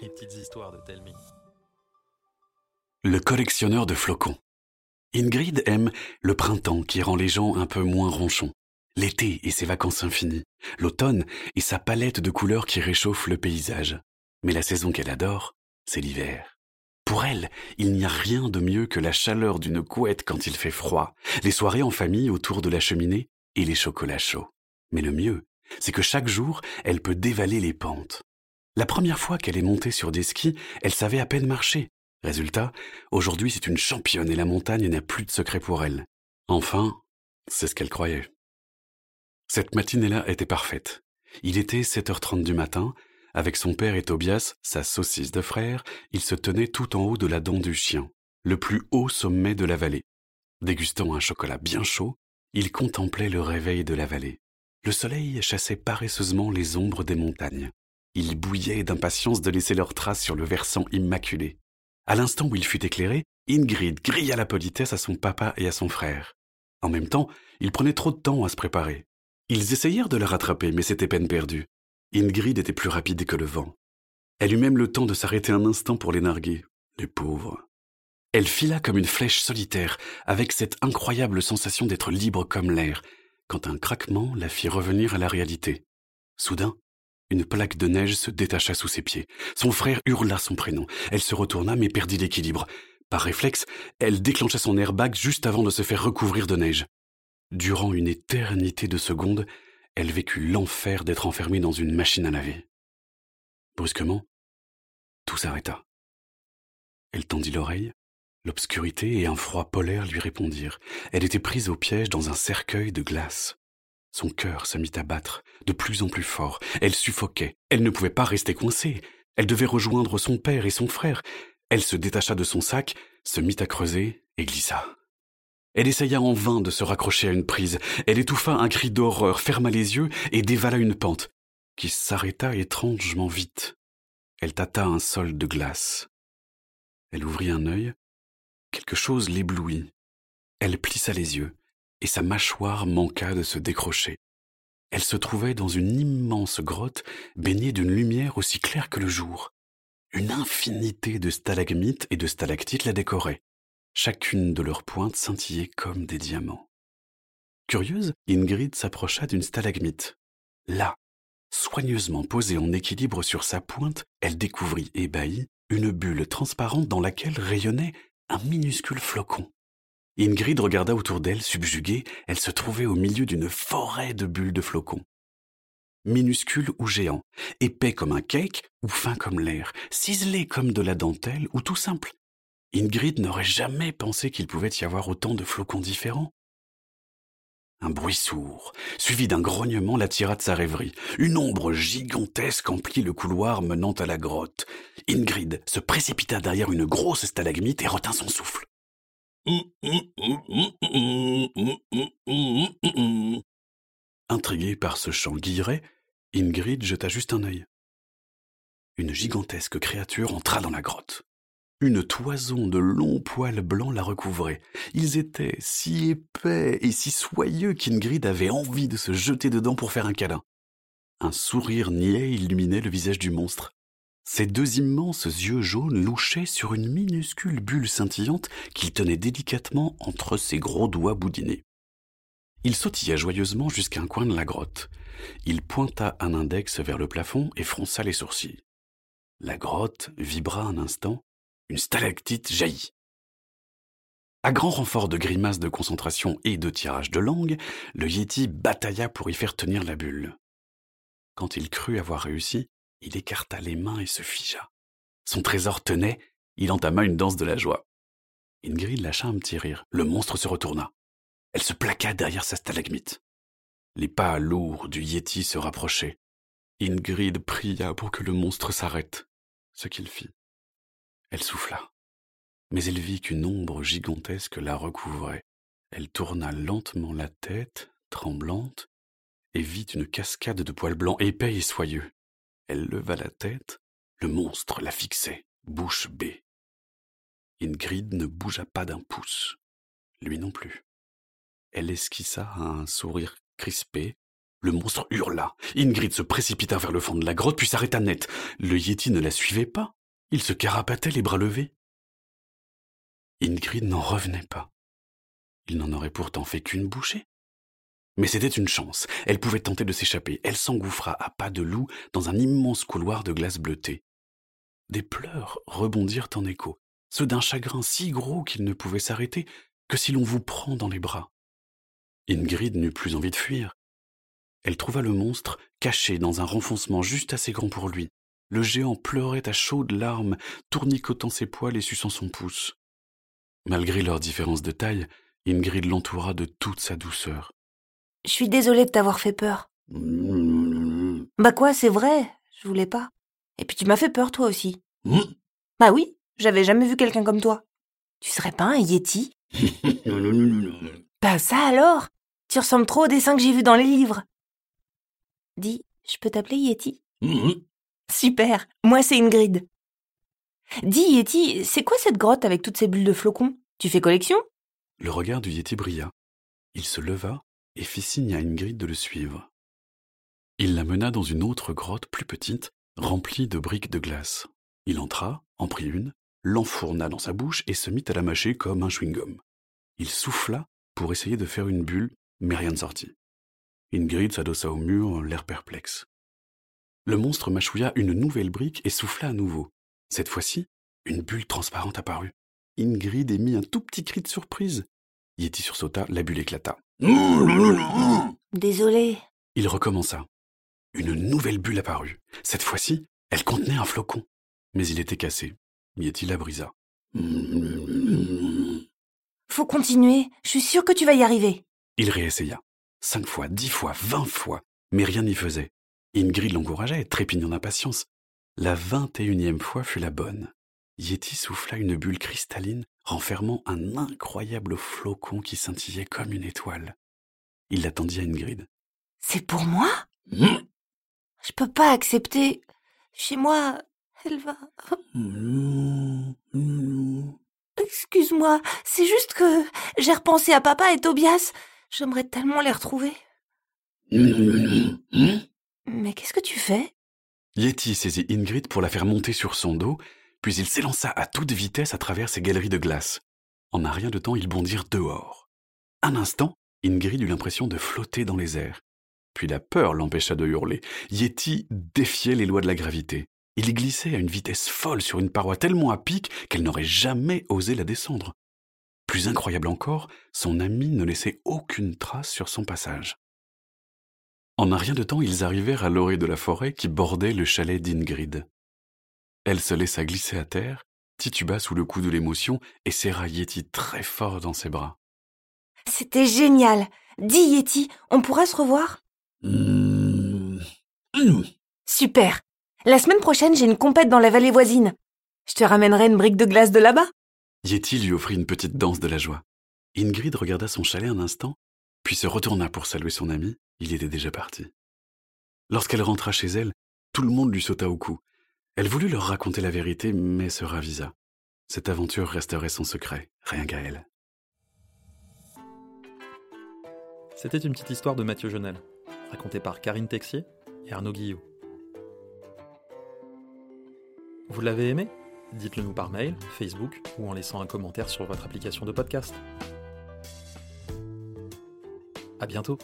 Les petites histoires de Telmi. Le collectionneur de flocons. Ingrid aime le printemps qui rend les gens un peu moins ronchons, l'été et ses vacances infinies, l'automne et sa palette de couleurs qui réchauffe le paysage. Mais la saison qu'elle adore, c'est l'hiver. Pour elle, il n'y a rien de mieux que la chaleur d'une couette quand il fait froid, les soirées en famille autour de la cheminée et les chocolats chauds. Mais le mieux, c'est que chaque jour, elle peut dévaler les pentes. La première fois qu'elle est montée sur des skis, elle savait à peine marcher. Résultat, aujourd'hui c'est une championne et la montagne n'a plus de secret pour elle. Enfin, c'est ce qu'elle croyait. Cette matinée-là était parfaite. Il était 7h30 du matin, avec son père et Tobias, sa saucisse de frère, il se tenait tout en haut de la dent du chien, le plus haut sommet de la vallée. Dégustant un chocolat bien chaud, il contemplait le réveil de la vallée. Le soleil chassait paresseusement les ombres des montagnes. Il bouillait d'impatience de laisser leurs traces sur le versant immaculé. À l'instant où il fut éclairé, Ingrid grilla la politesse à son papa et à son frère. En même temps, il prenait trop de temps à se préparer. Ils essayèrent de la rattraper, mais c'était peine perdue. Ingrid était plus rapide que le vent. Elle eut même le temps de s'arrêter un instant pour les narguer. Les pauvres. Elle fila comme une flèche solitaire, avec cette incroyable sensation d'être libre comme l'air, quand un craquement la fit revenir à la réalité. Soudain, une plaque de neige se détacha sous ses pieds. Son frère hurla son prénom. Elle se retourna mais perdit l'équilibre. Par réflexe, elle déclencha son airbag juste avant de se faire recouvrir de neige. Durant une éternité de secondes, elle vécut l'enfer d'être enfermée dans une machine à laver. Brusquement, tout s'arrêta. Elle tendit l'oreille. L'obscurité et un froid polaire lui répondirent. Elle était prise au piège dans un cercueil de glace. Son cœur se mit à battre, de plus en plus fort. Elle suffoquait. Elle ne pouvait pas rester coincée. Elle devait rejoindre son père et son frère. Elle se détacha de son sac, se mit à creuser et glissa. Elle essaya en vain de se raccrocher à une prise. Elle étouffa un cri d'horreur, ferma les yeux et dévala une pente, qui s'arrêta étrangement vite. Elle tâta un sol de glace. Elle ouvrit un œil. Quelque chose l'éblouit. Elle plissa les yeux et sa mâchoire manqua de se décrocher. Elle se trouvait dans une immense grotte baignée d'une lumière aussi claire que le jour. Une infinité de stalagmites et de stalactites la décoraient. Chacune de leurs pointes scintillait comme des diamants. Curieuse, Ingrid s'approcha d'une stalagmite. Là, soigneusement posée en équilibre sur sa pointe, elle découvrit, ébahie, une bulle transparente dans laquelle rayonnait un minuscule flocon. Ingrid regarda autour d'elle, subjuguée, elle se trouvait au milieu d'une forêt de bulles de flocons. Minuscule ou géant, épais comme un cake ou fin comme l'air, ciselé comme de la dentelle ou tout simple. Ingrid n'aurait jamais pensé qu'il pouvait y avoir autant de flocons différents. Un bruit sourd, suivi d'un grognement, l'attira de sa rêverie. Une ombre gigantesque emplit le couloir menant à la grotte. Ingrid se précipita derrière une grosse stalagmite et retint son souffle. Intriguée par ce chant guilleret, Ingrid jeta juste un œil. Une gigantesque créature entra dans la grotte. Une toison de longs poils blancs la recouvrait. Ils étaient si épais et si soyeux qu'Ingrid avait envie de se jeter dedans pour faire un câlin. Un sourire niais illuminait le visage du monstre. Ses deux immenses yeux jaunes louchaient sur une minuscule bulle scintillante qu'il tenait délicatement entre ses gros doigts boudinés. Il sautilla joyeusement jusqu'à un coin de la grotte. Il pointa un index vers le plafond et fronça les sourcils. La grotte vibra un instant, une stalactite jaillit. À grand renfort de grimaces de concentration et de tirage de langue, le Yeti batailla pour y faire tenir la bulle. Quand il crut avoir réussi, il écarta les mains et se figea. Son trésor tenait, il entama une danse de la joie. Ingrid lâcha un petit rire. Le monstre se retourna. Elle se plaqua derrière sa stalagmite. Les pas lourds du Yeti se rapprochaient. Ingrid pria pour que le monstre s'arrête, ce qu'il fit. Elle souffla. Mais elle vit qu'une ombre gigantesque la recouvrait. Elle tourna lentement la tête, tremblante, et vit une cascade de poils blancs épais et soyeux. Elle leva la tête, le monstre la fixait, bouche bée. Ingrid ne bougea pas d'un pouce, lui non plus. Elle esquissa un sourire crispé, Le monstre hurla. Ingrid se précipita vers le fond de la grotte puis s'arrêta net. Le Yeti ne la suivait pas. Il se carapatait les bras levés. Ingrid n'en revenait pas. Il n'en aurait pourtant fait qu'une bouchée. Mais c'était une chance. Elle pouvait tenter de s'échapper. Elle s'engouffra à pas de loup dans un immense couloir de glace bleutée. Des pleurs rebondirent en écho, ceux d'un chagrin si gros qu'il ne pouvait s'arrêter que si l'on vous prend dans les bras. Ingrid n'eut plus envie de fuir. Elle trouva le monstre caché dans un renfoncement juste assez grand pour lui. Le géant pleurait à chaudes larmes, tournicotant ses poils et suçant son pouce. Malgré leur différence de taille, Ingrid l'entoura de toute sa douceur. Je suis désolée de t'avoir fait peur. Bah quoi, c'est vrai, je voulais pas. Et puis tu m'as fait peur toi aussi. Bah oui, j'avais jamais vu quelqu'un comme toi. Tu serais pas un Yeti? Bah ça alors? Tu ressembles trop au dessin que j'ai vu dans les livres. Dis, je peux t'appeler Yeti? Super, moi c'est Ingrid. Dis Yeti, c'est quoi cette grotte avec toutes ces bulles de flocons? Tu fais collection? Le regard du Yeti brilla. Il se leva et fit signe à Ingrid de le suivre. Il la mena dans une autre grotte plus petite, remplie de briques de glace. Il entra, en prit une, l'enfourna dans sa bouche et se mit à la mâcher comme un chewing-gum. Il souffla pour essayer de faire une bulle, mais rien ne sortit. Ingrid s'adossa au mur, l'air perplexe. Le monstre mâchouilla une nouvelle brique et souffla à nouveau. Cette fois-ci, une bulle transparente apparut. Ingrid émit un tout petit cri de surprise. Yeti sursauta, la bulle éclata. Désolé. Il recommença. Une nouvelle bulle apparut. Cette fois-ci, elle contenait un flocon. Mais il était cassé. Yeti la brisa? Faut continuer. Je suis sûre que tu vas y arriver. Il réessaya. Cinq fois, dix fois, vingt fois. Mais rien n'y faisait. Ingrid l'encourageait, trépignant d'impatience. La vingt et unième fois fut la bonne. Yeti souffla une bulle cristalline renfermant un incroyable flocon qui scintillait comme une étoile. Il l'attendit à Ingrid. C'est pour moi? Je peux pas accepter. Chez moi, elle va. Excuse-moi, c'est juste que j'ai repensé à papa et Tobias. J'aimerais tellement les retrouver. Mais qu'est-ce que tu fais? Yeti saisit Ingrid pour la faire monter sur son dos, puis il s'élança à toute vitesse à travers ces galeries de glace. En un rien de temps, ils bondirent dehors. Un instant, Ingrid eut l'impression de flotter dans les airs. Puis la peur l'empêcha de hurler. Yeti défiait les lois de la gravité. Il glissait à une vitesse folle sur une paroi tellement à pic qu'elle n'aurait jamais osé la descendre. Plus incroyable encore, son ami ne laissait aucune trace sur son passage. En un rien de temps, ils arrivèrent à l'orée de la forêt qui bordait le chalet d'Ingrid. Elle se laissa glisser à terre, tituba sous le coup de l'émotion et serra Yeti très fort dans ses bras. C'était génial. Dis Yeti, on pourra se revoir? Super. La semaine prochaine, j'ai une compète dans la vallée voisine. Je te ramènerai une brique de glace de là-bas. Yeti lui offrit une petite danse de la joie. Ingrid regarda son chalet un instant, puis se retourna pour saluer son ami. Il était déjà parti. Lorsqu'elle rentra chez elle, tout le monde lui sauta au cou. Elle voulut leur raconter la vérité, mais se ravisa. Cette aventure resterait son secret, rien qu'à elle. C'était une petite histoire de Mathieu Jonel, racontée par Karine Texier et Arnaud Guillot. Vous l'avez aimé? Dites-le nous par mail, Facebook ou en laissant un commentaire sur votre application de podcast. À bientôt